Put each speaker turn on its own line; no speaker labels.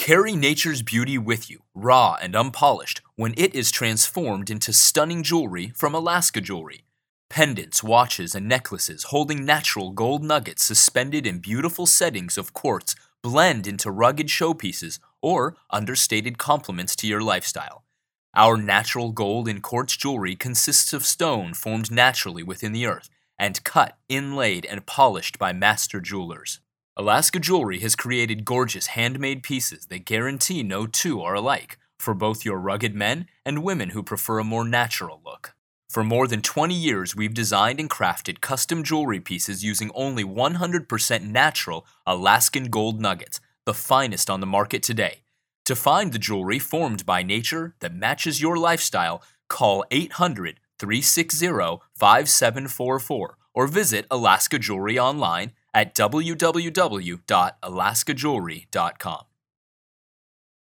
Carry nature's beauty with you, raw and unpolished, when it is transformed into stunning jewelry from Alaska Jewelry. Pendants, watches, and necklaces holding natural gold nuggets suspended in beautiful settings of quartz blend into rugged showpieces or understated complements to your lifestyle. Our natural gold in quartz jewelry consists of stone formed naturally within the earth and cut, inlaid, and polished by master jewelers. Alaska Jewelry has created gorgeous handmade pieces that guarantee no two are alike for both your rugged men and women who prefer a more natural look. For more than 20 years, we've designed and crafted custom jewelry pieces using only 100% natural Alaskan gold nuggets, the finest on the market today. To find the jewelry formed by nature that matches your lifestyle, call 800 360 5744 or visit Alaska Jewelry online at www.alaskajewelry.com.